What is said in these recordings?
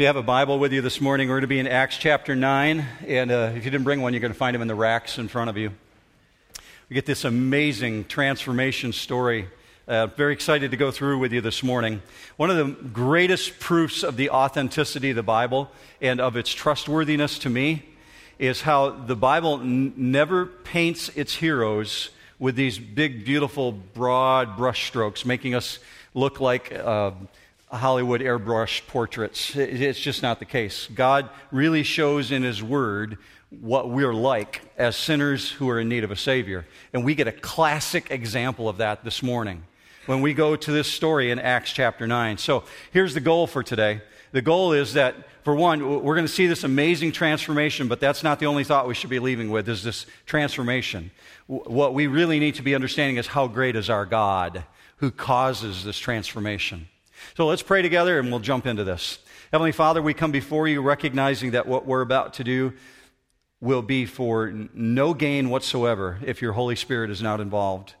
If you have a Bible with you this morning, we're going to be in Acts chapter 9. And uh, if you didn't bring one, you're going to find them in the racks in front of you. We get this amazing transformation story. Uh, very excited to go through with you this morning. One of the greatest proofs of the authenticity of the Bible and of its trustworthiness to me is how the Bible n- never paints its heroes with these big, beautiful, broad brushstrokes, making us look like uh, Hollywood airbrush portraits. It's just not the case. God really shows in His Word what we're like as sinners who are in need of a Savior. And we get a classic example of that this morning when we go to this story in Acts chapter 9. So here's the goal for today. The goal is that, for one, we're going to see this amazing transformation, but that's not the only thought we should be leaving with, is this transformation. What we really need to be understanding is how great is our God who causes this transformation. So let's pray together and we'll jump into this. Heavenly Father, we come before you recognizing that what we're about to do will be for no gain whatsoever if your Holy Spirit is not involved.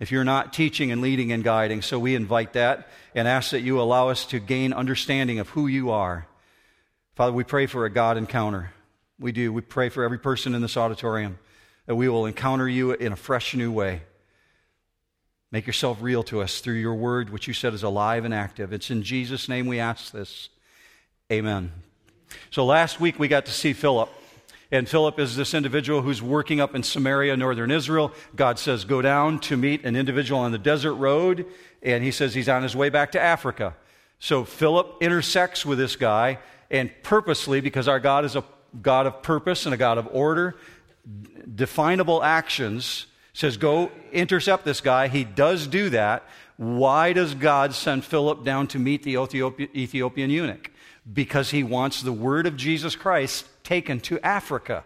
If you're not teaching and leading and guiding, so we invite that and ask that you allow us to gain understanding of who you are. Father, we pray for a God encounter. We do. We pray for every person in this auditorium that we will encounter you in a fresh new way. Make yourself real to us through your word, which you said is alive and active. It's in Jesus' name we ask this. Amen. So last week we got to see Philip. And Philip is this individual who's working up in Samaria, northern Israel. God says, Go down to meet an individual on the desert road. And he says he's on his way back to Africa. So Philip intersects with this guy, and purposely, because our God is a God of purpose and a God of order, definable actions, says, Go intercept this guy. He does do that. Why does God send Philip down to meet the Ethiopian eunuch? Because he wants the word of Jesus Christ taken to Africa.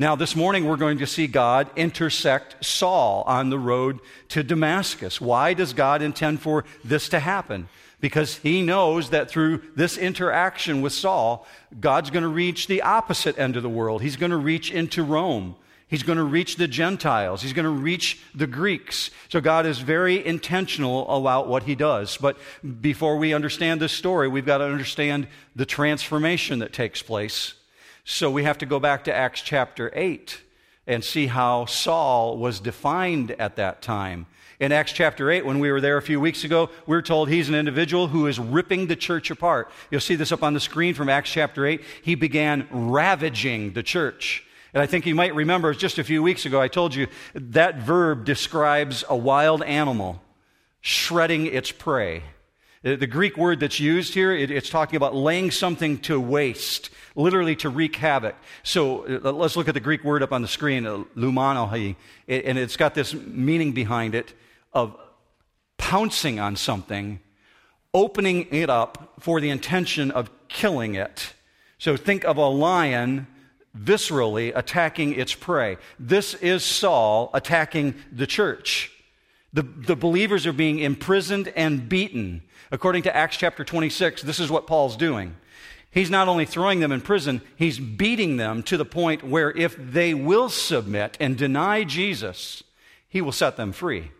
Now, this morning we're going to see God intersect Saul on the road to Damascus. Why does God intend for this to happen? Because he knows that through this interaction with Saul, God's going to reach the opposite end of the world. He's going to reach into Rome. He's going to reach the Gentiles. He's going to reach the Greeks. So God is very intentional about what he does. But before we understand this story, we've got to understand the transformation that takes place. So we have to go back to Acts chapter 8 and see how Saul was defined at that time. In Acts chapter 8, when we were there a few weeks ago, we are told he's an individual who is ripping the church apart. You'll see this up on the screen from Acts chapter 8. He began ravaging the church. And I think you might remember just a few weeks ago, I told you that verb describes a wild animal shredding its prey. The Greek word that's used here, it's talking about laying something to waste, literally to wreak havoc. So uh, let's look at the Greek word up on the screen, uh, lumanohi, and it's got this meaning behind it of pouncing on something, opening it up for the intention of killing it. So think of a lion viscerally attacking its prey. This is Saul attacking the church. The, the believers are being imprisoned and beaten. According to Acts chapter 26, this is what Paul's doing. He's not only throwing them in prison, he's beating them to the point where if they will submit and deny Jesus, he will set them free.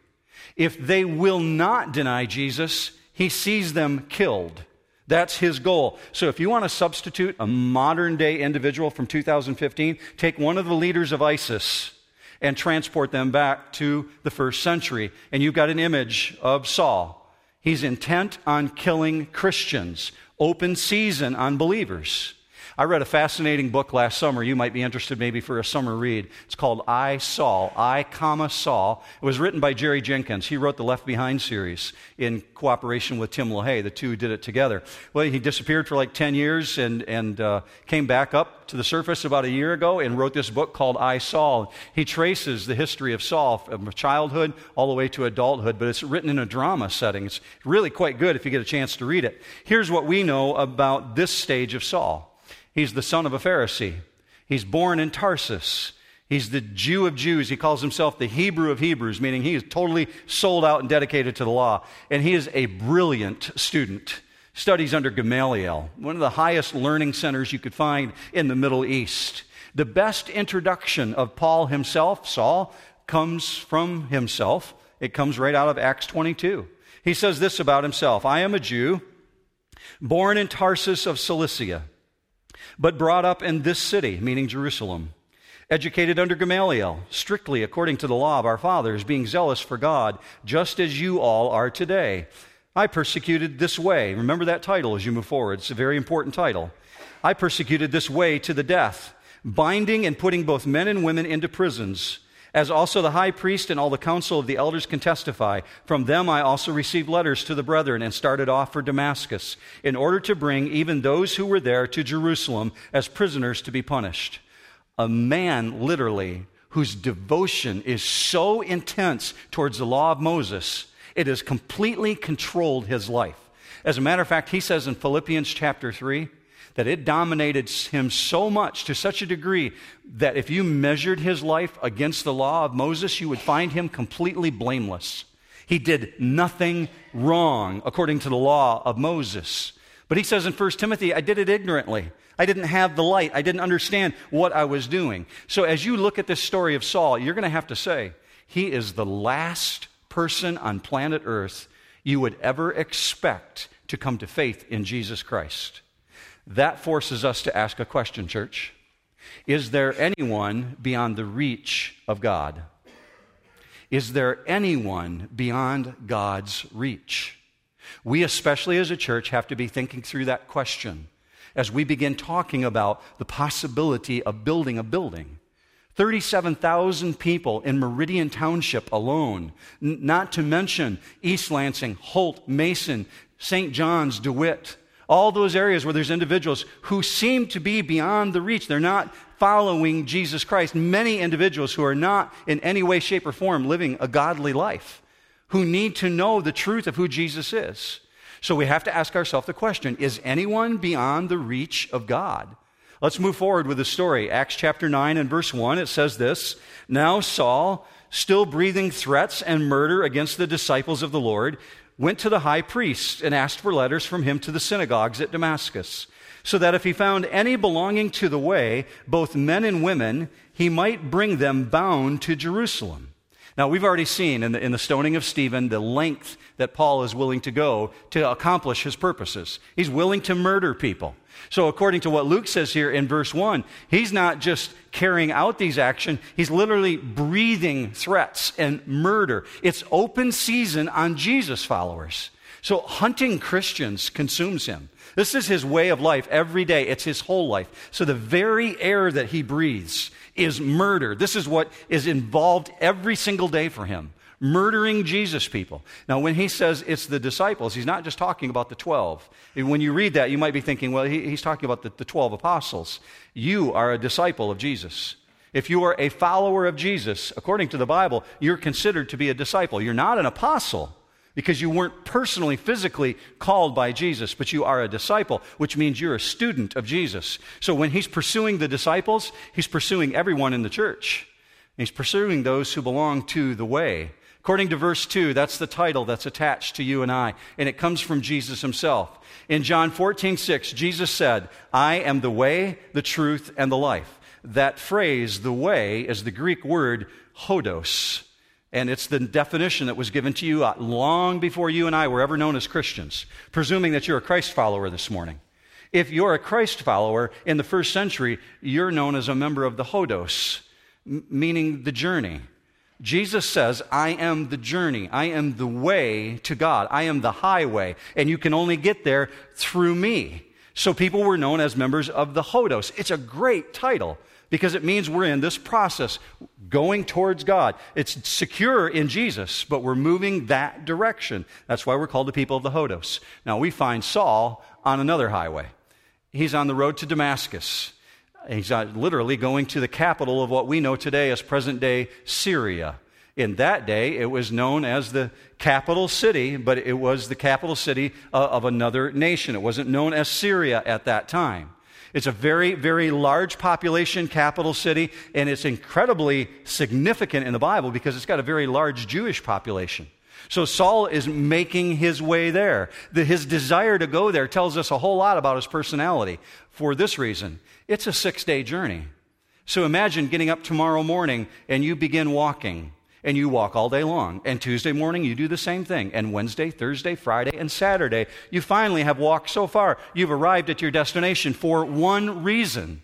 If they will not deny Jesus, he sees them killed. That's his goal. So if you want to substitute a modern day individual from 2015, take one of the leaders of ISIS and transport them back to the first century. And you've got an image of Saul. He's intent on killing Christians, open season on believers. I read a fascinating book last summer. You might be interested maybe for a summer read. It's called I Saul, I, comma, Saul. It was written by Jerry Jenkins. He wrote the Left Behind series in cooperation with Tim LaHaye. The two did it together. Well, he disappeared for like 10 years and, and uh, came back up to the surface about a year ago and wrote this book called I Saul. He traces the history of Saul from childhood all the way to adulthood, but it's written in a drama setting. It's really quite good if you get a chance to read it. Here's what we know about this stage of Saul. He's the son of a Pharisee. He's born in Tarsus. He's the Jew of Jews. He calls himself the Hebrew of Hebrews, meaning he is totally sold out and dedicated to the law. And he is a brilliant student. Studies under Gamaliel, one of the highest learning centers you could find in the Middle East. The best introduction of Paul himself, Saul, comes from himself. It comes right out of Acts 22. He says this about himself I am a Jew born in Tarsus of Cilicia, but brought up in this city, meaning Jerusalem, educated under Gamaliel, strictly according to the law of our fathers, being zealous for God, just as you all are today. I persecuted this way. Remember that title as you move forward. It's a very important title. I persecuted this way to the death, binding and putting both men and women into prisons as also the high priest and all the council of the elders can testify. From them I also received letters to the brethren and started off for Damascus, in order to bring even those who were there to Jerusalem as prisoners to be punished. A man, literally, whose devotion is so intense towards the law of Moses, it has completely controlled his life. As a matter of fact, he says in Philippians chapter 3, that it dominated him so much to such a degree that if you measured his life against the law of Moses, you would find him completely blameless. He did nothing wrong according to the law of Moses. But he says in 1 Timothy, I did it ignorantly. I didn't have the light. I didn't understand what I was doing. So as you look at this story of Saul, you're going to have to say, he is the last person on planet Earth you would ever expect to come to faith in Jesus Christ. That forces us to ask a question, church. Is there anyone beyond the reach of God? Is there anyone beyond God's reach? We, especially as a church, have to be thinking through that question as we begin talking about the possibility of building a building. 37,000 people in Meridian Township alone, N- not to mention East Lansing, Holt, Mason, St. John's, DeWitt, all those areas where there's individuals who seem to be beyond the reach. They're not following Jesus Christ. Many individuals who are not in any way, shape, or form living a godly life, who need to know the truth of who Jesus is. So we have to ask ourselves the question is anyone beyond the reach of God? Let's move forward with the story. Acts chapter 9 and verse 1, it says this Now Saul, still breathing threats and murder against the disciples of the Lord, went to the high priest and asked for letters from him to the synagogues at Damascus, so that if he found any belonging to the way, both men and women, he might bring them bound to Jerusalem. Now, we've already seen in the, in the stoning of Stephen the length that Paul is willing to go to accomplish his purposes. He's willing to murder people. So, according to what Luke says here in verse 1, he's not just carrying out these actions, he's literally breathing threats and murder. It's open season on Jesus followers. So, hunting Christians consumes him. This is his way of life every day, it's his whole life. So, the very air that he breathes is murder. This is what is involved every single day for him murdering Jesus people. Now, when he says it's the disciples, he's not just talking about the 12. When you read that, you might be thinking, well, he, he's talking about the, the 12 apostles. You are a disciple of Jesus. If you are a follower of Jesus, according to the Bible, you're considered to be a disciple. You're not an apostle because you weren't personally, physically called by Jesus, but you are a disciple, which means you're a student of Jesus. So when he's pursuing the disciples, he's pursuing everyone in the church. He's pursuing those who belong to the way. According to verse 2, that's the title that's attached to you and I, and it comes from Jesus himself. In John 14, 6, Jesus said, I am the way, the truth, and the life. That phrase, the way, is the Greek word hodos. And it's the definition that was given to you uh, long before you and I were ever known as Christians, presuming that you're a Christ follower this morning. If you're a Christ follower in the first century, you're known as a member of the Hodos, meaning the journey. Jesus says, I am the journey. I am the way to God. I am the highway. And you can only get there through me. So people were known as members of the Hodos. It's a great title because it means we're in this process going towards God. It's secure in Jesus, but we're moving that direction. That's why we're called the people of the Hodos. Now we find Saul on another highway. He's on the road to Damascus. He's literally going to the capital of what we know today as present day Syria. In that day, it was known as the capital city, but it was the capital city uh, of another nation. It wasn't known as Syria at that time. It's a very, very large population capital city, and it's incredibly significant in the Bible because it's got a very large Jewish population. So Saul is making his way there. The, his desire to go there tells us a whole lot about his personality. For this reason, it's a six day journey. So imagine getting up tomorrow morning and you begin walking. And you walk all day long. And Tuesday morning, you do the same thing. And Wednesday, Thursday, Friday, and Saturday, you finally have walked so far. You've arrived at your destination for one reason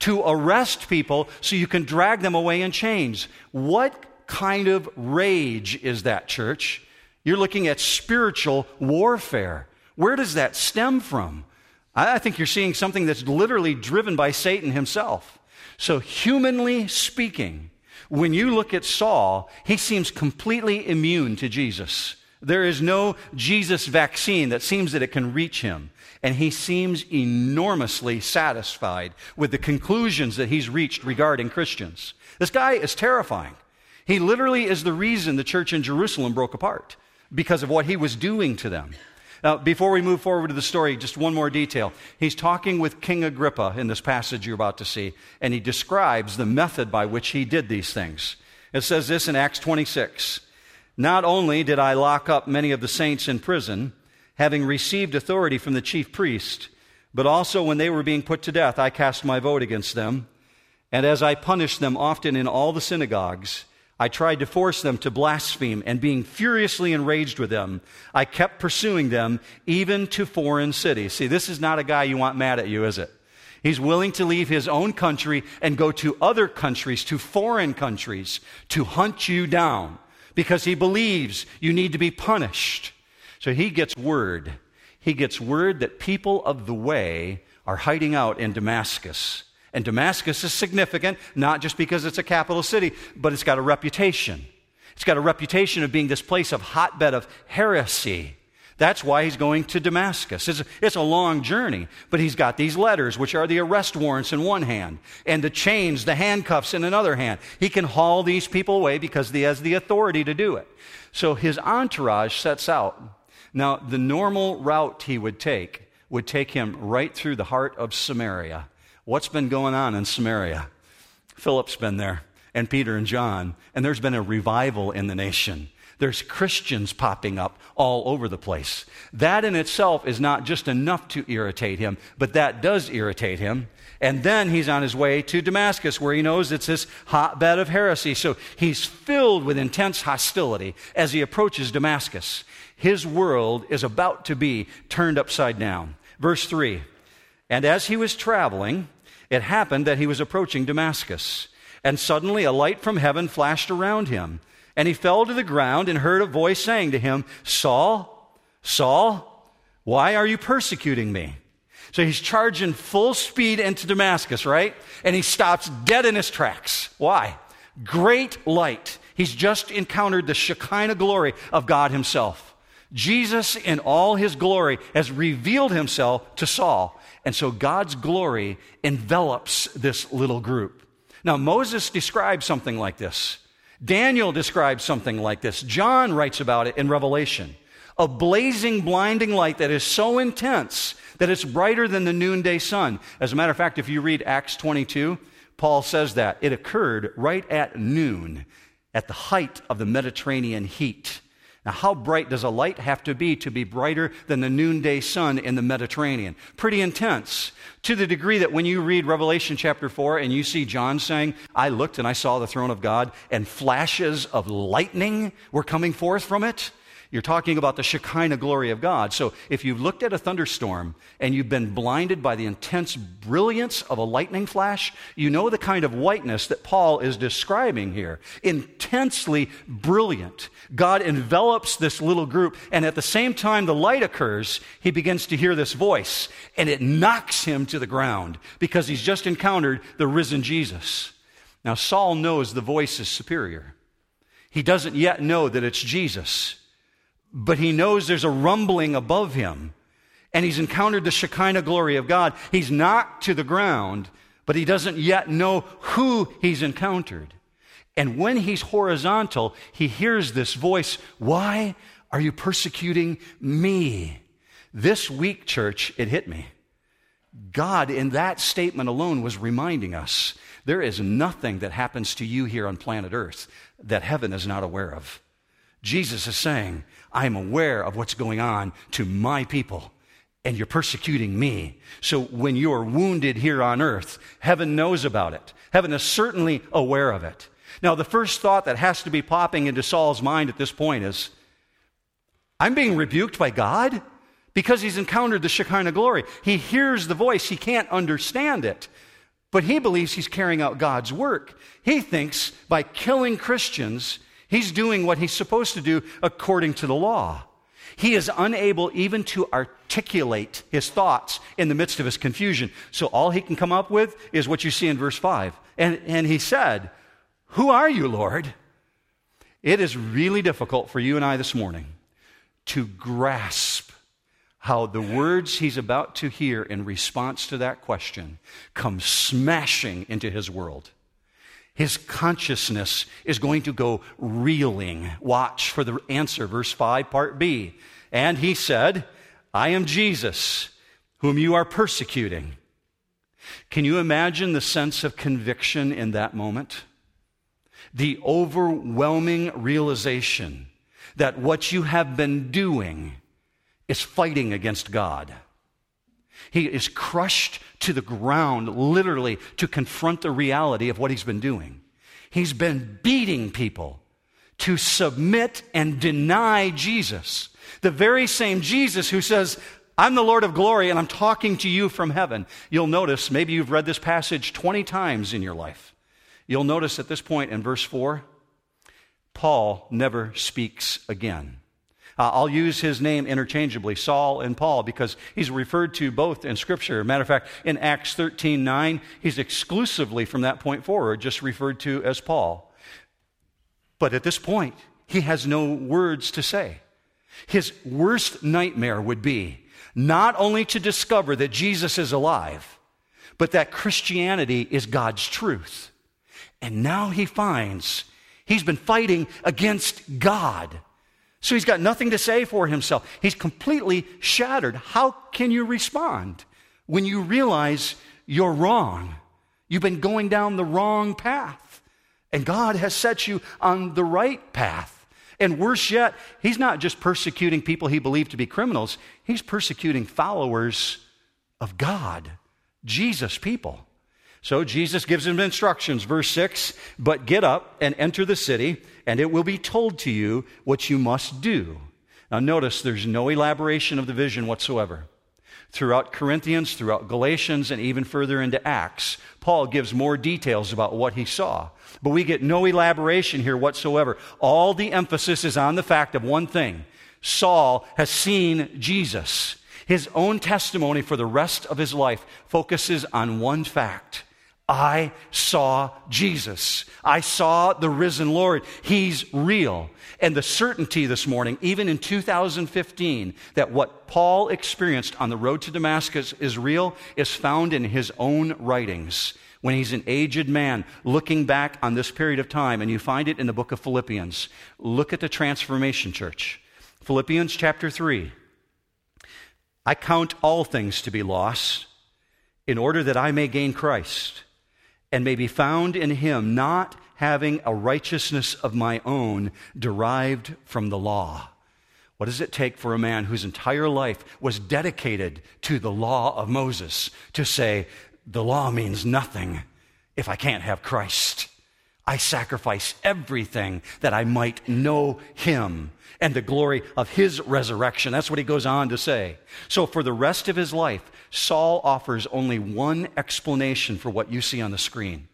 to arrest people so you can drag them away in chains. What kind of rage is that, church? You're looking at spiritual warfare. Where does that stem from? I think you're seeing something that's literally driven by Satan himself. So, humanly speaking, when you look at Saul, he seems completely immune to Jesus. There is no Jesus vaccine that seems that it can reach him. And he seems enormously satisfied with the conclusions that he's reached regarding Christians. This guy is terrifying. He literally is the reason the church in Jerusalem broke apart because of what he was doing to them. Now, before we move forward to the story, just one more detail. He's talking with King Agrippa in this passage you're about to see, and he describes the method by which he did these things. It says this in Acts 26 Not only did I lock up many of the saints in prison, having received authority from the chief priest, but also when they were being put to death, I cast my vote against them. And as I punished them often in all the synagogues, I tried to force them to blaspheme, and being furiously enraged with them, I kept pursuing them even to foreign cities. See, this is not a guy you want mad at you, is it? He's willing to leave his own country and go to other countries, to foreign countries, to hunt you down because he believes you need to be punished. So he gets word. He gets word that people of the way are hiding out in Damascus. And Damascus is significant, not just because it's a capital city, but it's got a reputation. It's got a reputation of being this place of hotbed of heresy. That's why he's going to Damascus. It's a, it's a, long journey, but he's got these letters, which are the arrest warrants in one hand, and the chains, the handcuffs in another hand. He can haul these people away because he has the authority to do it. So his entourage sets out. Now, the normal route he would take would take him right through the heart of Samaria. What's been going on in Samaria? Philip's been there, and Peter and John, and there's been a revival in the nation. There's Christians popping up all over the place. That in itself is not just enough to irritate him, but that does irritate him. And then he's on his way to Damascus, where he knows it's this hotbed of heresy. So he's filled with intense hostility as he approaches Damascus. His world is about to be turned upside down. Verse 3 And as he was traveling, it happened that he was approaching Damascus, and suddenly a light from heaven flashed around him. And he fell to the ground and heard a voice saying to him, Saul, Saul, why are you persecuting me? So he's charging full speed into Damascus, right? And he stops dead in his tracks. Why? Great light. He's just encountered the Shekinah glory of God himself. Jesus, in all his glory, has revealed himself to Saul. And so God's glory envelops this little group. Now, Moses describes something like this. Daniel describes something like this. John writes about it in Revelation. A blazing, blinding light that is so intense that it's brighter than the noonday sun. As a matter of fact, if you read Acts 22, Paul says that. It occurred right at noon, at the height of the Mediterranean heat. Now, how bright does a light have to be to be brighter than the noonday sun in the Mediterranean? Pretty intense. To the degree that when you read Revelation chapter 4 and you see John saying, I looked and I saw the throne of God, and flashes of lightning were coming forth from it, you're talking about the Shekinah glory of God. So if you've looked at a thunderstorm and you've been blinded by the intense brilliance of a lightning flash, you know the kind of whiteness that Paul is describing here. Intensely brilliant. God envelops this little group, and at the same time the light occurs, he begins to hear this voice, and it knocks him to the ground because he's just encountered the risen Jesus. Now, Saul knows the voice is superior. He doesn't yet know that it's Jesus but he knows there's a rumbling above him. And he's encountered the Shekinah glory of God. He's knocked to the ground, but he doesn't yet know who he's encountered. And when he's horizontal, he hears this voice Why are you persecuting me? This week, church, it hit me. God, in that statement alone, was reminding us there is nothing that happens to you here on planet Earth that heaven is not aware of. Jesus is saying, I'm aware of what's going on to my people, and you're persecuting me. So when you're wounded here on earth, heaven knows about it. Heaven is certainly aware of it. Now, the first thought that has to be popping into Saul's mind at this point is I'm being rebuked by God because he's encountered the Shekinah glory. He hears the voice, he can't understand it. But he believes he's carrying out God's work. He thinks by killing Christians, he's doing what he's supposed to do according to the law. He is unable even to articulate his thoughts in the midst of his confusion. So all he can come up with is what you see in verse 5. And, and he said, Who are you, Lord? It is really difficult for you and I this morning to grasp how the words he's about to hear in response to that question come smashing into his world. His consciousness is going to go reeling. Watch for the answer, verse 5, part B. And he said, I am Jesus, whom you are persecuting. Can you imagine the sense of conviction in that moment? The overwhelming realization that what you have been doing is fighting against God. He is crushed to the ground, literally, to confront the reality of what he's been doing. He's been beating people to submit and deny Jesus. The very same Jesus who says, I'm the Lord of glory and I'm talking to you from heaven. You'll notice, maybe you've read this passage 20 times in your life. You'll notice at this point in verse 4, Paul never speaks again. Uh, I'll use his name interchangeably, Saul and Paul, because he's referred to both in Scripture. Matter of fact, in Acts 13 9, he's exclusively from that point forward just referred to as Paul. But at this point, he has no words to say. His worst nightmare would be not only to discover that Jesus is alive, but that Christianity is God's truth. And now he finds he's been fighting against God so he's got nothing to say for himself. He's completely shattered. How can you respond when you realize you're wrong? You've been going down the wrong path, and God has set you on the right path. And worse yet, he's not just persecuting people he believed to be criminals, he's persecuting followers of God, Jesus people. So Jesus gives him instructions. Verse 6 But get up and enter the city, and it will be told to you what you must do. Now, notice there's no elaboration of the vision whatsoever. Throughout Corinthians, throughout Galatians, and even further into Acts, Paul gives more details about what he saw. But we get no elaboration here whatsoever. All the emphasis is on the fact of one thing Saul has seen Jesus. His own testimony for the rest of his life focuses on one fact I saw Jesus. I saw the risen Lord. He's real. And the certainty this morning, even in 2015, that what Paul experienced on the road to Damascus is real, is found in his own writings. When he's an aged man looking back on this period of time, and you find it in the book of Philippians. Look at the transformation church. Philippians chapter 3. I count all things to be lost in order that I may gain Christ and may be found in him, not having a righteousness of my own derived from the law. What does it take for a man whose entire life was dedicated to the law of Moses to say, the law means nothing if I can't have Christ? I sacrifice everything that I might know him and the glory of his resurrection. That's what he goes on to say. So, for the rest of his life, Saul offers only one explanation for what you see on the screen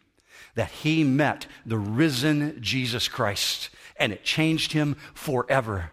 that he met the risen Jesus Christ, and it changed him forever.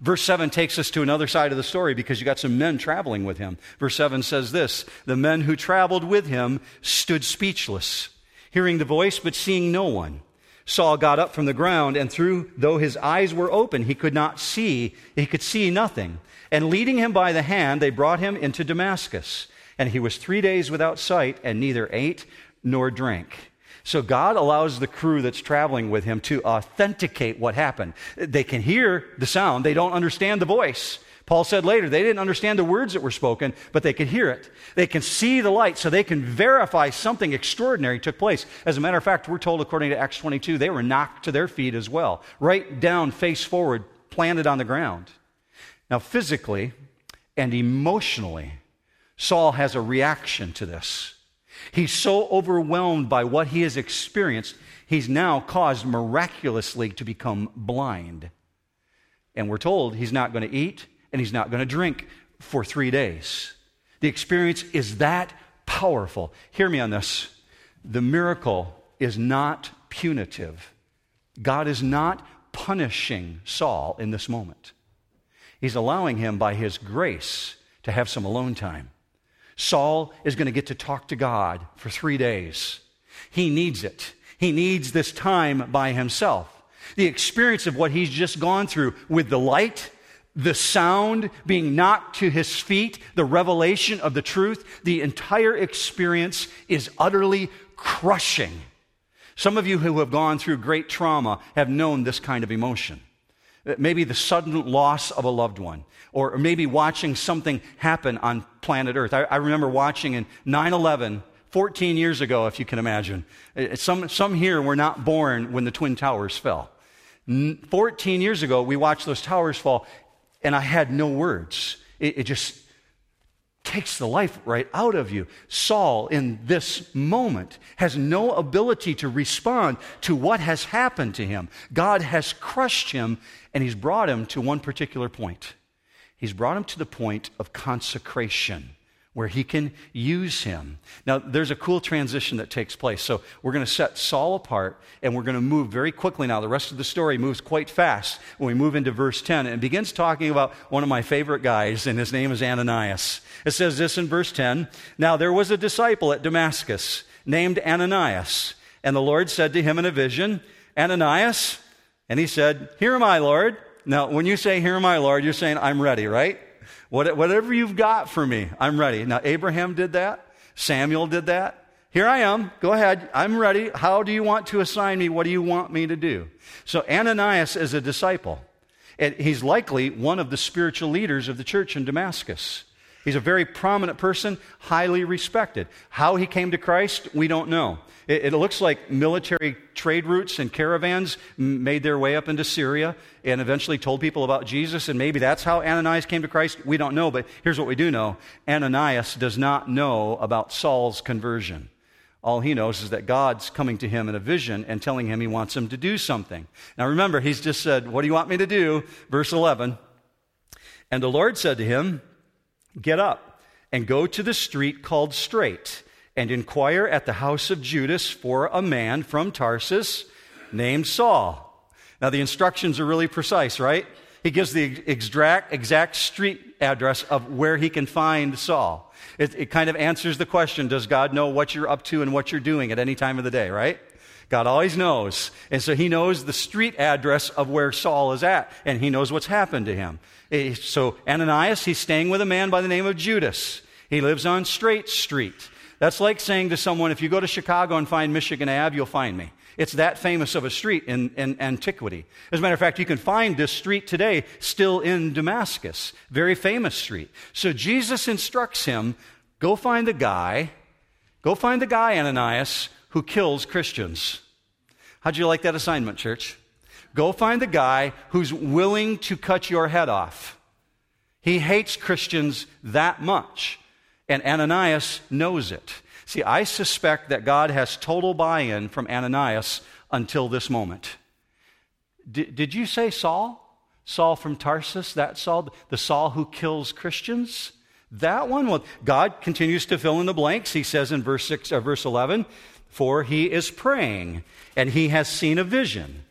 Verse 7 takes us to another side of the story because you got some men traveling with him. Verse 7 says this The men who traveled with him stood speechless, hearing the voice but seeing no one. Saul got up from the ground, and through, though his eyes were open, he could not see, he could see nothing. And leading him by the hand, they brought him into Damascus. And he was three days without sight, and neither ate nor drank. So God allows the crew that's traveling with him to authenticate what happened. They can hear the sound, they don't understand the voice. Paul said later, they didn't understand the words that were spoken, but they could hear it. They can see the light, so they can verify something extraordinary took place. As a matter of fact, we're told, according to Acts 22, they were knocked to their feet as well, right down, face forward, planted on the ground. Now, physically and emotionally, Saul has a reaction to this. He's so overwhelmed by what he has experienced, he's now caused miraculously to become blind. And we're told he's not going to eat and he's not going to drink for three days. The experience is that powerful. Hear me on this. The miracle is not punitive. God is not punishing Saul in this moment. He's allowing him by his grace to have some alone time. Saul is going to get to talk to God for three days. He needs it. He needs this time by himself. The experience of what he's just gone through with the light, the sound being knocked to his feet, the revelation of the truth, the entire experience is utterly crushing. Some of you who have gone through great trauma have known this kind of emotion. Maybe the sudden loss of a loved one, or maybe watching something happen on planet Earth. I, I remember watching in 9 11, 14 years ago, if you can imagine. Uh, uh, some, some here were not born when the Twin Towers fell. 14 years ago, we watched those towers fall, and I had no words. It, it just takes the life right out of you. Saul, in this moment, has no ability to respond to what has happened to him. God has crushed him, and he's brought him to one particular point. He's brought him to the point of consecration where he can use him. Now, there's a cool transition that takes place. So, we're going to set Saul apart and we're going to move very quickly now. The rest of the story moves quite fast when we move into verse 10 and begins talking about one of my favorite guys, and his name is Ananias. It says this in verse 10 Now, there was a disciple at Damascus named Ananias, and the Lord said to him in a vision, Ananias, and he said, Here am I, Lord. Now, when you say, Here am I, Lord, you're saying, I'm ready, right? Whatever you've got for me, I'm ready. Now, Abraham did that. Samuel did that. Here I am. Go ahead. I'm ready. How do you want to assign me? What do you want me to do? So, Ananias is a disciple. And he's likely one of the spiritual leaders of the church in Damascus. He's a very prominent person, highly respected. How he came to Christ, we don't know. It, it, looks like military trade routes and caravans made their way up into Syria and eventually told people about Jesus, and maybe that's how Ananias came to Christ. We don't know, but here's what we do know Ananias does not know about Saul's conversion. All he knows is that God's coming to him in a vision and telling him he wants him to do something. Now remember, he's just said, What do you want me to do? Verse 11. And the Lord said to him, Get up and go to the street called Straight and inquire at the house of Judas for a man from Tarsus named Saul. Now, the instructions are really precise, right? He gives the exact, exact street address of where he can find Saul. It, it kind of answers the question Does God know what you're up to and what you're doing at any time of the day, right? God always knows. And so he knows the street address of where Saul is at, and he knows what's happened to him. Eh, so Ananias, he's staying with a man by the name of Judas. He lives on Straight Street. That's like saying to someone, if you go to Chicago and find Michigan Ave, you'll find me. It's that famous of a street in, in, antiquity. As a matter of fact, you can find this street today still in Damascus. Very famous street. So Jesus instructs him go find the guy, go find the guy, Ananias, who kills Christians. How'd you like that assignment, church? Go find the guy who's willing to cut your head off. He hates Christians that much. And Ananias knows it. See, I suspect that God has total buy in from Ananias until this moment. D- did you say Saul? Saul from Tarsus? That Saul? The Saul who kills Christians? That one? Well, God continues to fill in the blanks. He says in verse, six, uh, verse 11, For he is praying, and he has seen a vision.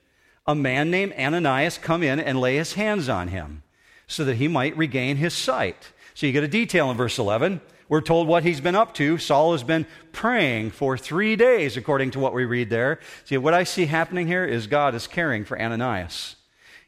A man named Ananias come in and lay his hands on him so that he might regain his sight. So you get a detail in verse 11. We're told what he's been up to. Saul has been praying for three days, according to what we read there. See, what I see happening here is God is caring for Ananias.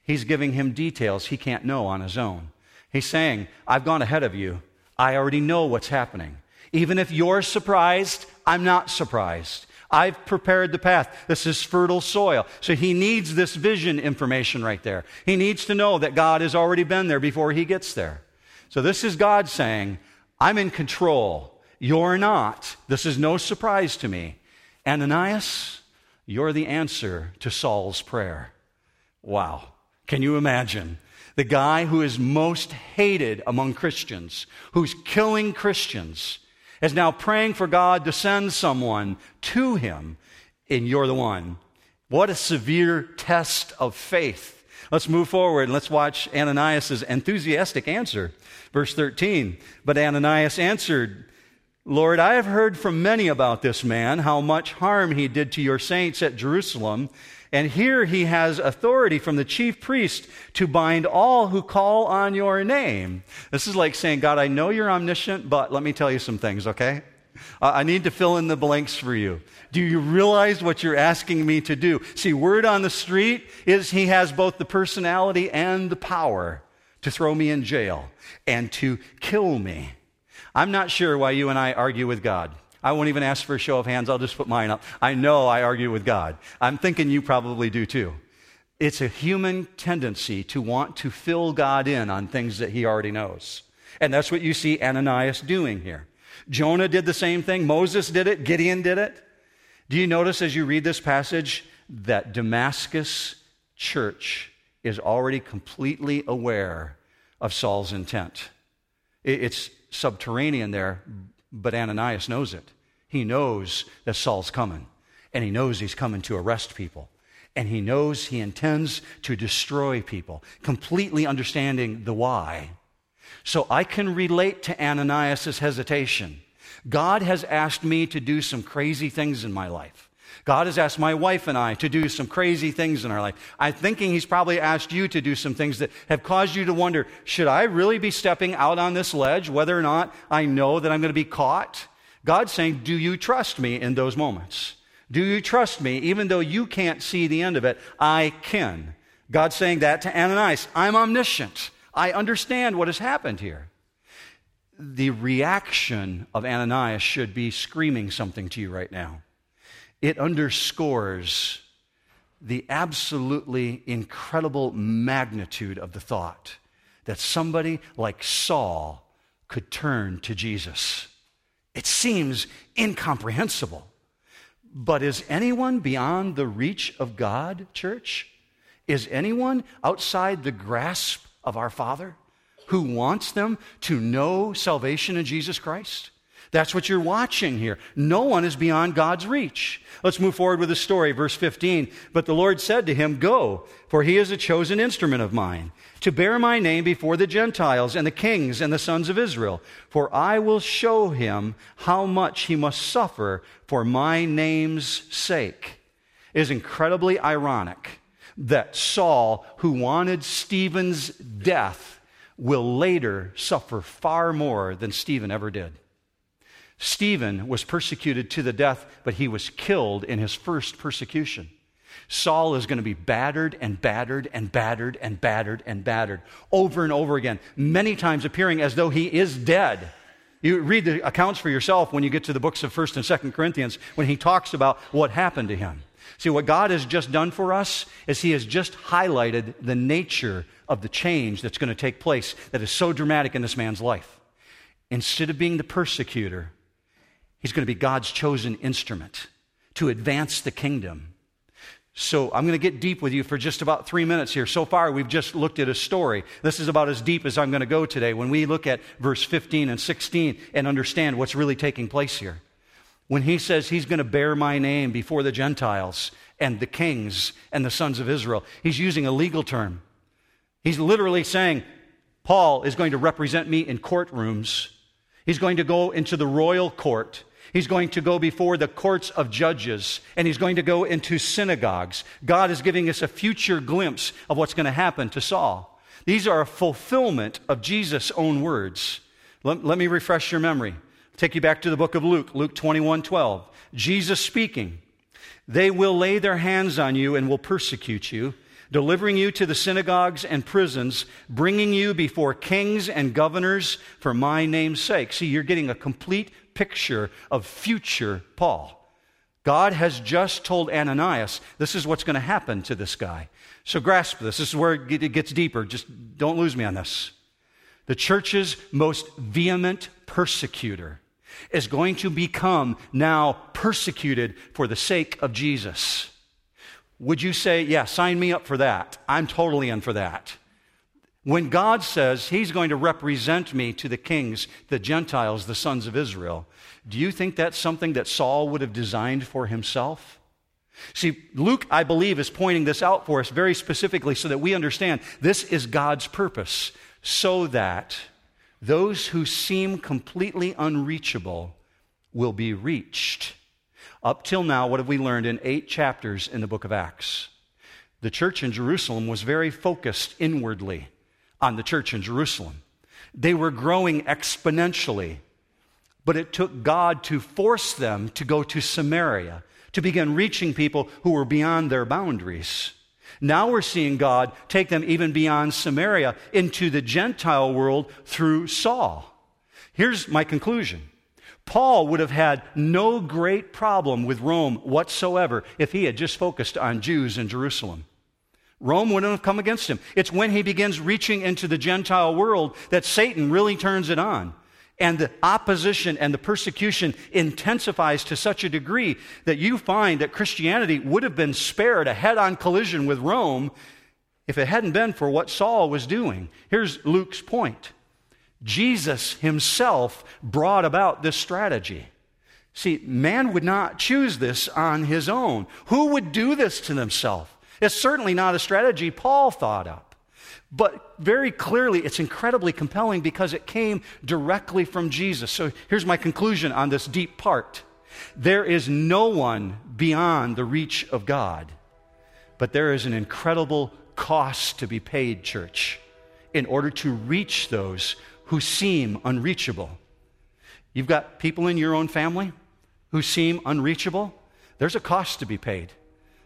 He's giving him details he can't know on his own. He's saying, I've gone ahead of you. I already know what's happening. Even if you're surprised, I'm not surprised. I've prepared the path. This is fertile soil. So he needs this vision information right there. He needs to know that God has already been there before he gets there. So this is God saying, I'm in control. You're not. This is no surprise to me. Ananias, you're the answer to Saul's prayer. Wow. Can you imagine? The guy who is most hated among Christians, who's killing Christians, is now praying for God to send someone to him, and you're the one. What a severe test of faith. Let's move forward and let's watch Ananias' enthusiastic answer. Verse 13. But Ananias answered, Lord, I have heard from many about this man, how much harm he did to your saints at Jerusalem. And here he has authority from the chief priest to bind all who call on your name. This is like saying, God, I know you're omniscient, but let me tell you some things, okay? I need to fill in the blanks for you. Do you realize what you're asking me to do? See, word on the street is he has both the personality and the power to throw me in jail and to kill me. I'm not sure why you and I argue with God. I won't even ask for a show of hands. I'll just put mine up. I know I argue with God. I'm thinking you probably do too. It's a human tendency to want to fill God in on things that he already knows. And that's what you see Ananias doing here. Jonah did the same thing. Moses did it. Gideon did it. Do you notice as you read this passage that Damascus church is already completely aware of Saul's intent? It's subterranean there, but Ananias knows it. He knows that Saul's coming, and he knows he's coming to arrest people, and he knows he intends to destroy people, completely understanding the why. So I can relate to Ananias' hesitation. God has asked me to do some crazy things in my life. God has asked my wife and I to do some crazy things in our life. I'm thinking He's probably asked you to do some things that have caused you to wonder should I really be stepping out on this ledge, whether or not I know that I'm going to be caught? God's saying, Do you trust me in those moments? Do you trust me even though you can't see the end of it? I can. God's saying that to Ananias. I'm omniscient. I understand what has happened here. The reaction of Ananias should be screaming something to you right now. It underscores the absolutely incredible magnitude of the thought that somebody like Saul could turn to Jesus. It seems incomprehensible. But is anyone beyond the reach of God, church? Is anyone outside the grasp of our Father who wants them to know salvation in Jesus Christ. That's what you're watching here. No one is beyond God's reach. Let's move forward with the story. Verse 15. But the Lord said to him, Go, for he is a chosen instrument of mine, to bear my name before the Gentiles and the kings and the sons of Israel. For I will show him how much he must suffer for my name's sake. It is incredibly ironic that Saul, who wanted Stephen's death, will later suffer far more than Stephen ever did. Stephen was persecuted to the death, but he was killed in his first persecution. Saul is going to be battered and battered and battered and battered and battered over and over again, many times appearing as though he is dead. You read the accounts for yourself when you get to the books of 1st and 2nd Corinthians when he talks about what happened to him. See, what God has just done for us is He has just highlighted the nature of the change that's going to take place that is so dramatic in this man's life. Instead of being the persecutor, he's going to be God's chosen instrument to advance the kingdom. So I'm going to get deep with you for just about three minutes here. So far, we've just looked at a story. This is about as deep as I'm going to go today when we look at verse 15 and 16 and understand what's really taking place here when he says he's going to bear my name before the Gentiles and the kings and the sons of Israel, he's using a legal term. He's literally saying, Paul is going to represent me in courtrooms. He's going to go into the royal court. He's going to go before the courts of judges, and he's going to go into synagogues. God is giving us a future glimpse of what's going to happen to Saul. These are a fulfillment of Jesus' own words. Let, let me refresh your memory. Take you back to the book of Luke, Luke 21 12. Jesus speaking, They will lay their hands on you and will persecute you, delivering you to the synagogues and prisons, bringing you before kings and governors for my name's sake. See, you're getting a complete picture of future Paul. God has just told Ananias, this is what's going to happen to this guy. So grasp this. This is where it gets deeper. Just don't lose me on this. The church's most vehement persecutor is going to become now persecuted for the sake of Jesus. Would you say, yeah, sign me up for that? I'm totally in for that. When God says he's going to represent me to the kings, the Gentiles, the sons of Israel, do you think that's something that Saul would have designed for himself? See, Luke, I believe, is pointing this out for us very specifically so that we understand this is God's purpose, so that those who seem completely unreachable will be reached. Up till now, what have we learned in eight chapters in the book of Acts? The church in Jerusalem was very focused inwardly on the church in Jerusalem. They were growing exponentially, but it took God to force them to go to Samaria, to begin reaching people who were beyond their boundaries. Now we're seeing God take them even beyond Samaria into the Gentile world through Saul. Here's my conclusion Paul would have had no great problem with Rome whatsoever if he had just focused on Jews in Jerusalem. Rome wouldn't have come against him. It's when he begins reaching into the Gentile world that Satan really turns it on. And the opposition and the persecution intensifies to such a degree that you find that Christianity would have been spared a head on collision with Rome if it hadn't been for what Saul was doing. Here's Luke's point Jesus himself brought about this strategy. See, man would not choose this on his own. Who would do this to themselves? It's certainly not a strategy Paul thought up. But very clearly, it's incredibly compelling because it came directly from Jesus. So here's my conclusion on this deep part there is no one beyond the reach of God, but there is an incredible cost to be paid, church, in order to reach those who seem unreachable. You've got people in your own family who seem unreachable. There's a cost to be paid.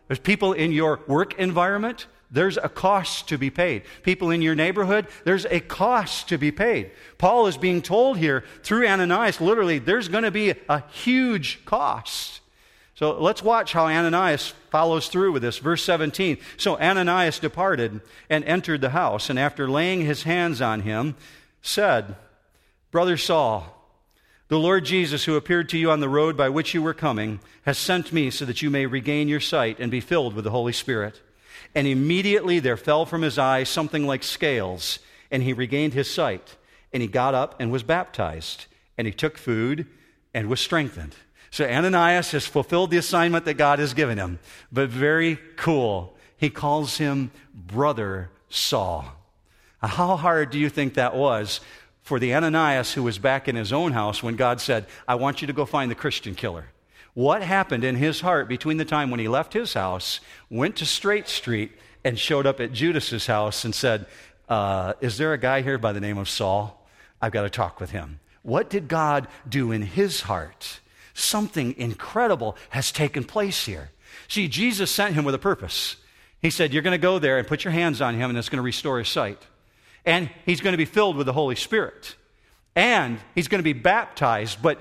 There's people in your work environment, there's a cost to be paid. People in your neighborhood, there's a cost to be paid. Paul is being told here through Ananias, literally, there's going to be a huge cost. So let's watch how Ananias follows through with this. Verse 17. So Ananias departed and entered the house, and after laying his hands on him, said, Brother Saul, the Lord Jesus, who appeared to you on the road by which you were coming, has sent me so that you may regain your sight and be filled with the Holy Spirit. And immediately there fell from his eyes something like scales, and he regained his sight. And he got up and was baptized. And he took food and was strengthened. So Ananias has fulfilled the assignment that God has given him. But very cool. He calls him Brother Saul. How hard do you think that was for the Ananias who was back in his own house when God said, I want you to go find the Christian killer. What happened in his heart between the time when he left his house, went to Straight Street, and showed up at Judas's house and said, uh, Is there a guy here by the name of Saul? I've got to talk with him. What did God do in his heart? Something incredible has taken place here. See, Jesus sent him with a purpose. He said, You're going to go there and put your hands on him, and it's going to restore his sight and he's going to be filled with the Holy Spirit. And he's going to be baptized. But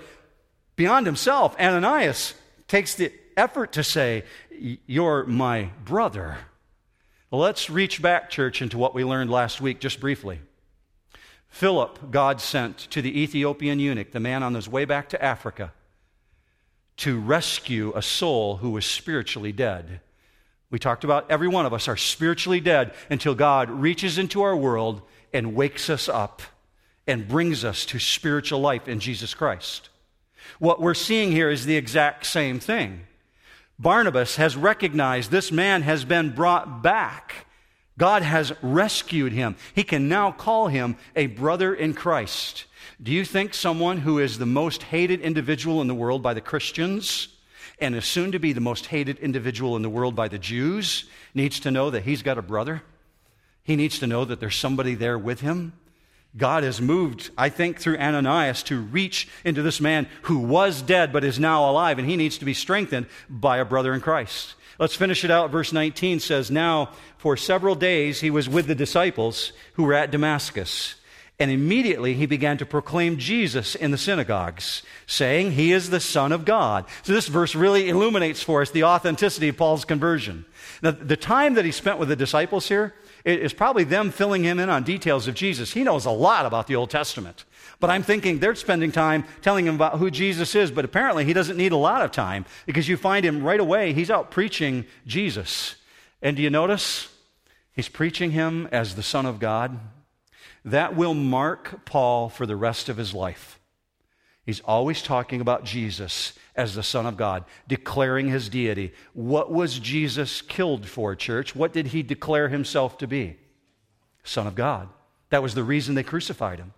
beyond himself, Ananias takes the effort to say, You're my brother. Let's reach back, church, into what we learned last week, just briefly. Philip, God sent to the Ethiopian eunuch, the man on his way back to Africa, to rescue a soul who was spiritually dead. We talked about every one of us are spiritually dead until God reaches into our world and wakes us up and brings us to spiritual life in Jesus Christ. What we're seeing here is the exact same thing. Barnabas has recognized this man has been brought back. God has rescued him. He can now call him a brother in Christ. Do you think someone who is the most hated individual in the world by the Christians and is soon to be the most hated individual in the world by the Jews needs to know that he's got a brother? He needs to know that there's somebody there with him. God has moved, I think, through Ananias to reach into this man who was dead but is now alive, and he needs to be strengthened by a brother in Christ. Let's finish it out. Verse 19 says, Now, for several days he was with the disciples who were at Damascus. And immediately he began to proclaim Jesus in the synagogues, saying, He is the Son of God. So this verse really illuminates for us the authenticity of Paul's conversion. Now, the time that he spent with the disciples here is probably them filling him in on details of Jesus. He knows a lot about the Old Testament. But I'm thinking they're spending time telling him about who Jesus is, but apparently he doesn't need a lot of time because you find him right away, he's out preaching Jesus. And do you notice? He's preaching him as the Son of God. That will mark Paul for the rest of his life. He's always talking about Jesus as the Son of God, declaring his deity. What was Jesus killed for, church? What did he declare himself to be? Son of God. That was the reason they crucified him.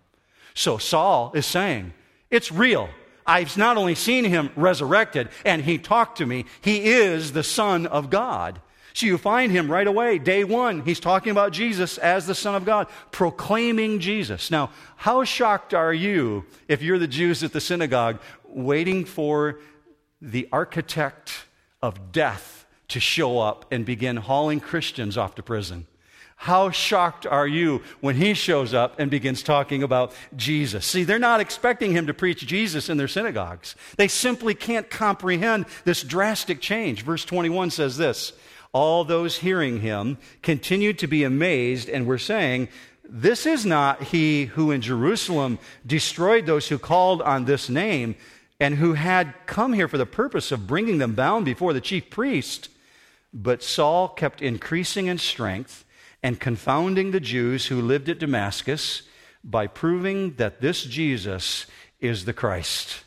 So Saul is saying, It's real. I've not only seen him resurrected and he talked to me, he is the Son of God. So you find him right away, day one. He's talking about Jesus as the Son of God, proclaiming Jesus. Now, how shocked are you if you're the Jews at the synagogue waiting for the architect of death to show up and begin hauling Christians off to prison? How shocked are you when he shows up and begins talking about Jesus? See, they're not expecting him to preach Jesus in their synagogues. They simply can't comprehend this drastic change. Verse 21 says this All those hearing him continued to be amazed and were saying, This is not he who in Jerusalem destroyed those who called on this name and who had come here for the purpose of bringing them bound before the chief priest. But Saul kept increasing in strength and confounding the Jews who lived at Damascus by proving that this Jesus is the Christ.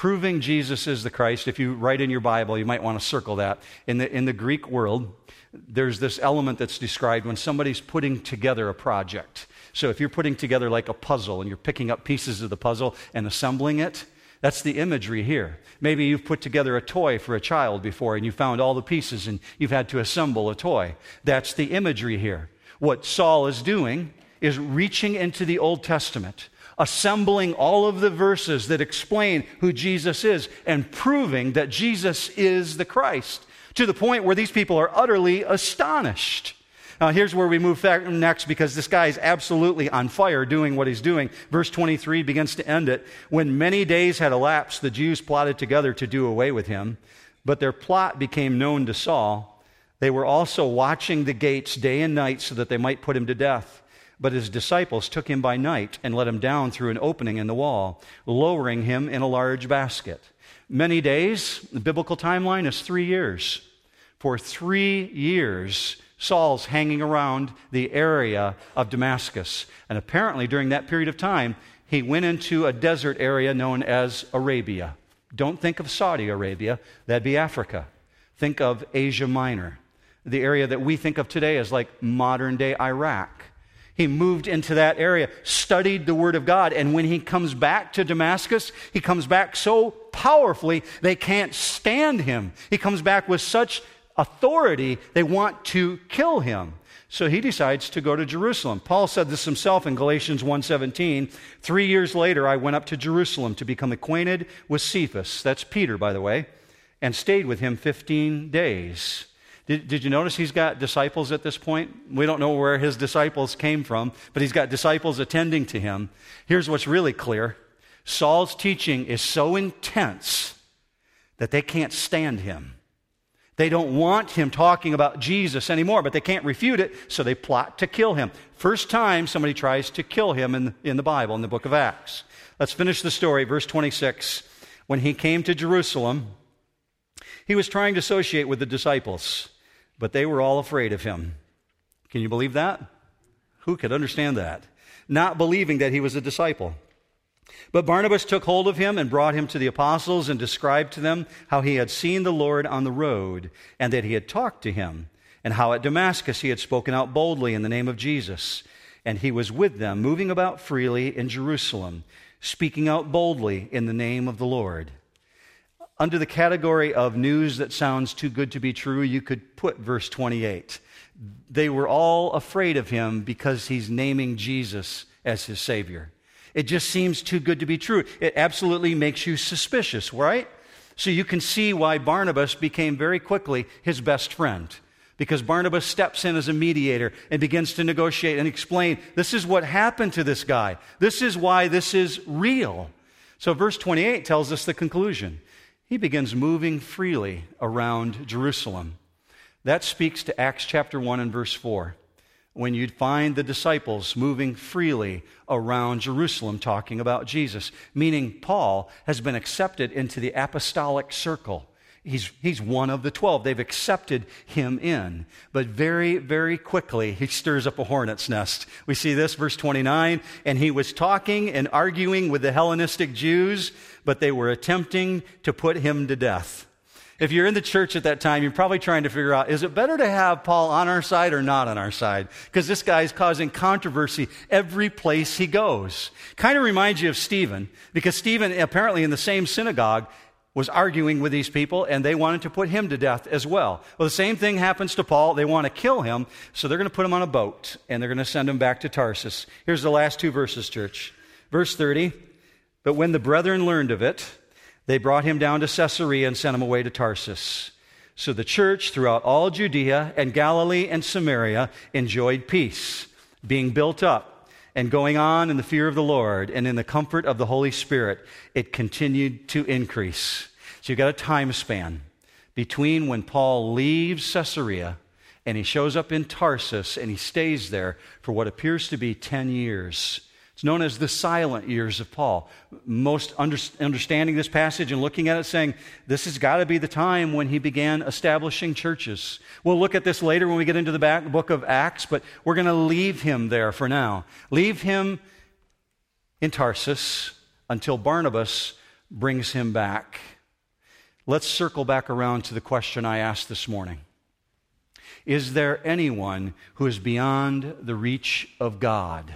Proving Jesus is the Christ, if you write in your Bible, you might want to circle that. In the, in the Greek world, there's this element that's described when somebody's putting together a project. So if you're putting together like a puzzle and you're picking up pieces of the puzzle and assembling it, that's the imagery here. Maybe you've put together a toy for a child before and you found all the pieces and you've had to assemble a toy. That's the imagery here. What Saul is doing is reaching into the Old Testament, assembling all of the verses that explain who Jesus is and proving that Jesus is the Christ to the point where these people are utterly astonished. Now, here's where we move next because this guy is absolutely on fire doing what he's doing. Verse 23 begins to end it. When many days had elapsed, the Jews plotted together to do away with him, but their plot became known to Saul. They were also watching the gates day and night so that they might put him to death. But his disciples took him by night and let him down through an opening in the wall, lowering him in a large basket. Many days, the biblical timeline is three years. For three years, Saul's hanging around the area of Damascus. And apparently, during that period of time, he went into a desert area known as Arabia. Don't think of Saudi Arabia, that'd be Africa. Think of Asia Minor, the area that we think of today as like modern day Iraq. He moved into that area, studied the Word of God, and when he comes back to Damascus, he comes back so powerfully they can't stand him. He comes back with such authority, they want to kill him. So he decides to go to Jerusalem. Paul said this himself in Galatians 1:17, 3 years later I went up to Jerusalem to become acquainted with Cephas, that's Peter by the way, and stayed with him 15 days. Did, did you notice he's got disciples at this point? We don't know where his disciples came from, but he's got disciples attending to him. Here's what's really clear. Saul's teaching is so intense that they can't stand him. They don't want him talking about Jesus anymore, but they can't refute it, so they plot to kill him. First time somebody tries to kill him in, in the Bible, in the book of Acts. Let's finish the story, verse 26. When he came to Jerusalem, he was trying to associate with the disciples, but they were all afraid of him. Can you believe that? Who could understand that? Not believing that he was a disciple. But Barnabas took hold of him and brought him to the apostles and described to them how he had seen the Lord on the road and that he had talked to him, and how at Damascus he had spoken out boldly in the name of Jesus. And he was with them, moving about freely in Jerusalem, speaking out boldly in the name of the Lord. Under the category of news that sounds too good to be true, you could put verse 28. They were all afraid of him because he's naming Jesus as his Savior. It just seems too good to be true. It absolutely makes you suspicious, right? So you can see why Barnabas became very quickly his best friend. Because Barnabas steps in as a mediator and begins to negotiate and explain this is what happened to this guy. This is why this is real. So, verse 28 tells us the conclusion. He begins moving freely around Jerusalem. That speaks to Acts chapter 1 and verse 4 when you'd find the disciples moving freely around Jerusalem talking about Jesus, meaning Paul has been accepted into the apostolic circle. He's, he's one of the 12. They've accepted him in. But very, very quickly, he stirs up a hornet's nest. We see this, verse 29. And he was talking and arguing with the Hellenistic Jews, but they were attempting to put him to death. If you're in the church at that time, you're probably trying to figure out is it better to have Paul on our side or not on our side? Because this guy's causing controversy every place he goes. Kind of reminds you of Stephen, because Stephen, apparently in the same synagogue, was arguing with these people and they wanted to put him to death as well. Well, the same thing happens to Paul. They want to kill him, so they're going to put him on a boat and they're going to send him back to Tarsus. Here's the last two verses, church. Verse 30 But when the brethren learned of it, they brought him down to Caesarea and sent him away to Tarsus. So the church throughout all Judea and Galilee and Samaria enjoyed peace, being built up and going on in the fear of the Lord and in the comfort of the Holy Spirit. It continued to increase. So you've got a time span between when Paul leaves Caesarea and he shows up in Tarsus and he stays there for what appears to be 10 years. It's known as the silent years of Paul. Most under, understanding this passage and looking at it saying, this has got to be the time when he began establishing churches. We'll look at this later when we get into the back, book of Acts, but we're going to leave him there for now. Leave him in Tarsus until Barnabas brings him back. Let's circle back around to the question I asked this morning. Is there anyone who is beyond the reach of God?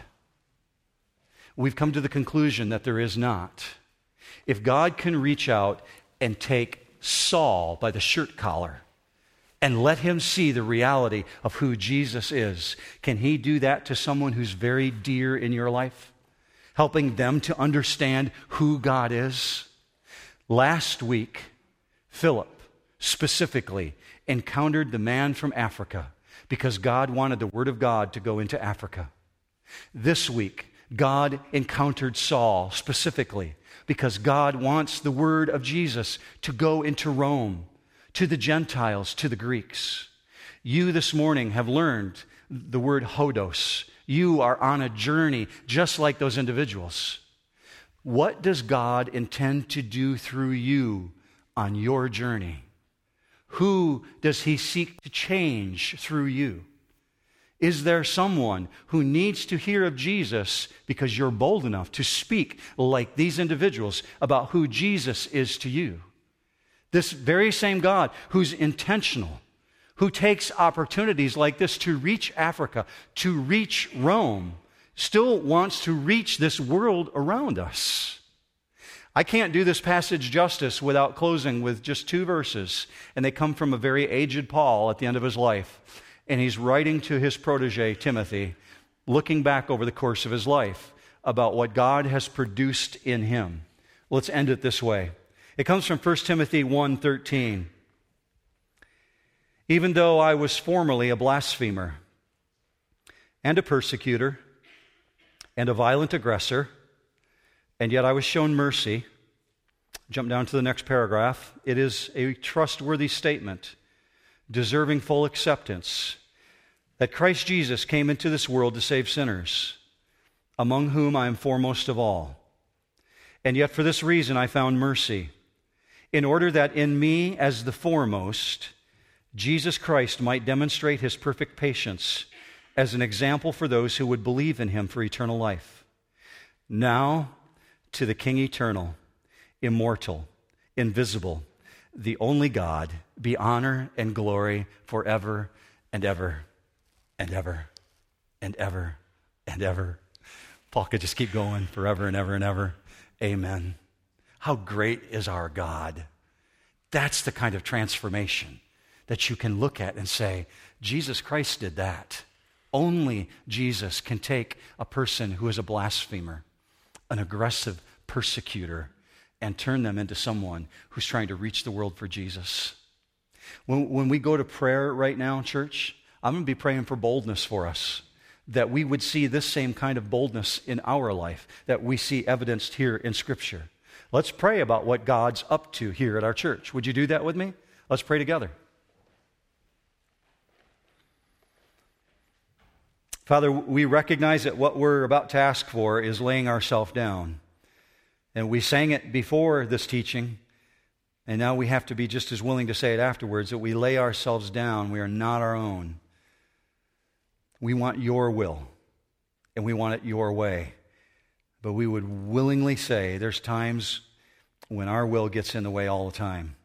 We've come to the conclusion that there is not. If God can reach out and take Saul by the shirt collar and let him see the reality of who Jesus is, can he do that to someone who's very dear in your life? Helping them to understand who God is? Last week, Philip specifically encountered the man from Africa because God wanted the Word of God to go into Africa. This week, God encountered Saul specifically because God wants the word of Jesus to go into Rome, to the Gentiles, to the Greeks. You this morning have learned the word hodos. You are on a journey just like those individuals. What does God intend to do through you on your journey? Who does He seek to change through you? Is there someone who needs to hear of Jesus because you're bold enough to speak like these individuals about who Jesus is to you? This very same God who's intentional, who takes opportunities like this to reach Africa, to reach Rome, still wants to reach this world around us. I can't do this passage justice without closing with just two verses, and they come from a very aged Paul at the end of his life and he's writing to his protege, Timothy, looking back over the course of his life about what God has produced in him. Let's end it this way. It comes from 1 Timothy 1:13. Even though I was formerly a blasphemer and a persecutor and a violent aggressor, and yet I was shown mercy. Jump down to the next paragraph. It is a trustworthy statement deserving full acceptance, that Christ Jesus came into this world to save sinners, among whom I am foremost of all. And yet, for this reason, I found mercy, in order that in me, as the foremost, Jesus Christ might demonstrate his perfect patience as an example for those who would believe in him for eternal life. Now, to the King eternal, immortal, invisible, the only God, be honor and glory forever and ever and ever and ever and ever. Paul could just keep going forever and ever and ever. Amen. How great is our God? That's the kind of transformation that you can look at and say, Jesus Christ did that. Only Jesus can take a person who is a blasphemer, an aggressive persecutor, and turn them into someone who's trying to reach the world for Jesus. When, when we go to prayer right now, church, I'm going to be praying for boldness for us, that we would see this same kind of boldness in our life that we see evidenced here in Scripture. Let's pray about what God's up to here at our church. Would you do that with me? Let's pray together. Father, we recognize that what we're about to ask for is laying ourselves down. And we sang it before this teaching And now we have to be just as willing to say it afterwards that we lay ourselves down. We are not our own. We want your will, and we want it your way. But we would willingly say there's times when our will gets in the way all the time,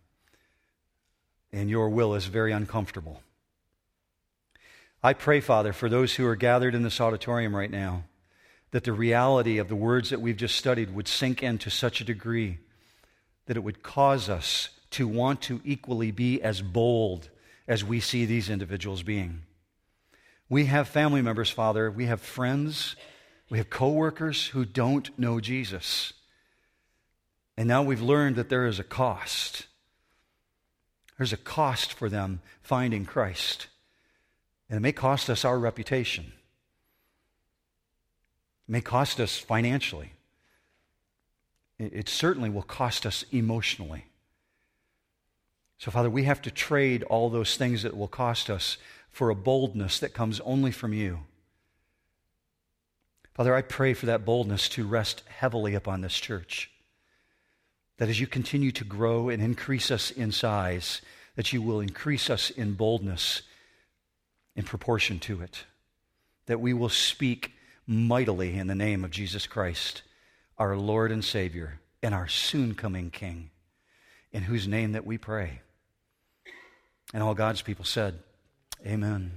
and your will is very uncomfortable. I pray, Father, for those who are gathered in this auditorium right now, that the reality of the words that we've just studied would sink in to such a degree that it would cause us to want to equally be as bold as we see these individuals being. We have family members, Father, we have friends, we have coworkers who don't know Jesus. And now we've learned that there is a cost. There's a cost for them finding Christ. And it may cost us our reputation. It may cost us financially it certainly will cost us emotionally. So, Father, we have to trade all those things that will cost us for a boldness that comes only from you. Father, I pray for that boldness to rest heavily upon this church. That as you continue to grow and increase us in size, that you will increase us in boldness in proportion to it. That we will speak mightily in the name of Jesus Christ our Lord and Savior and our soon coming King, in whose name that we pray. And all God's people said, Amen.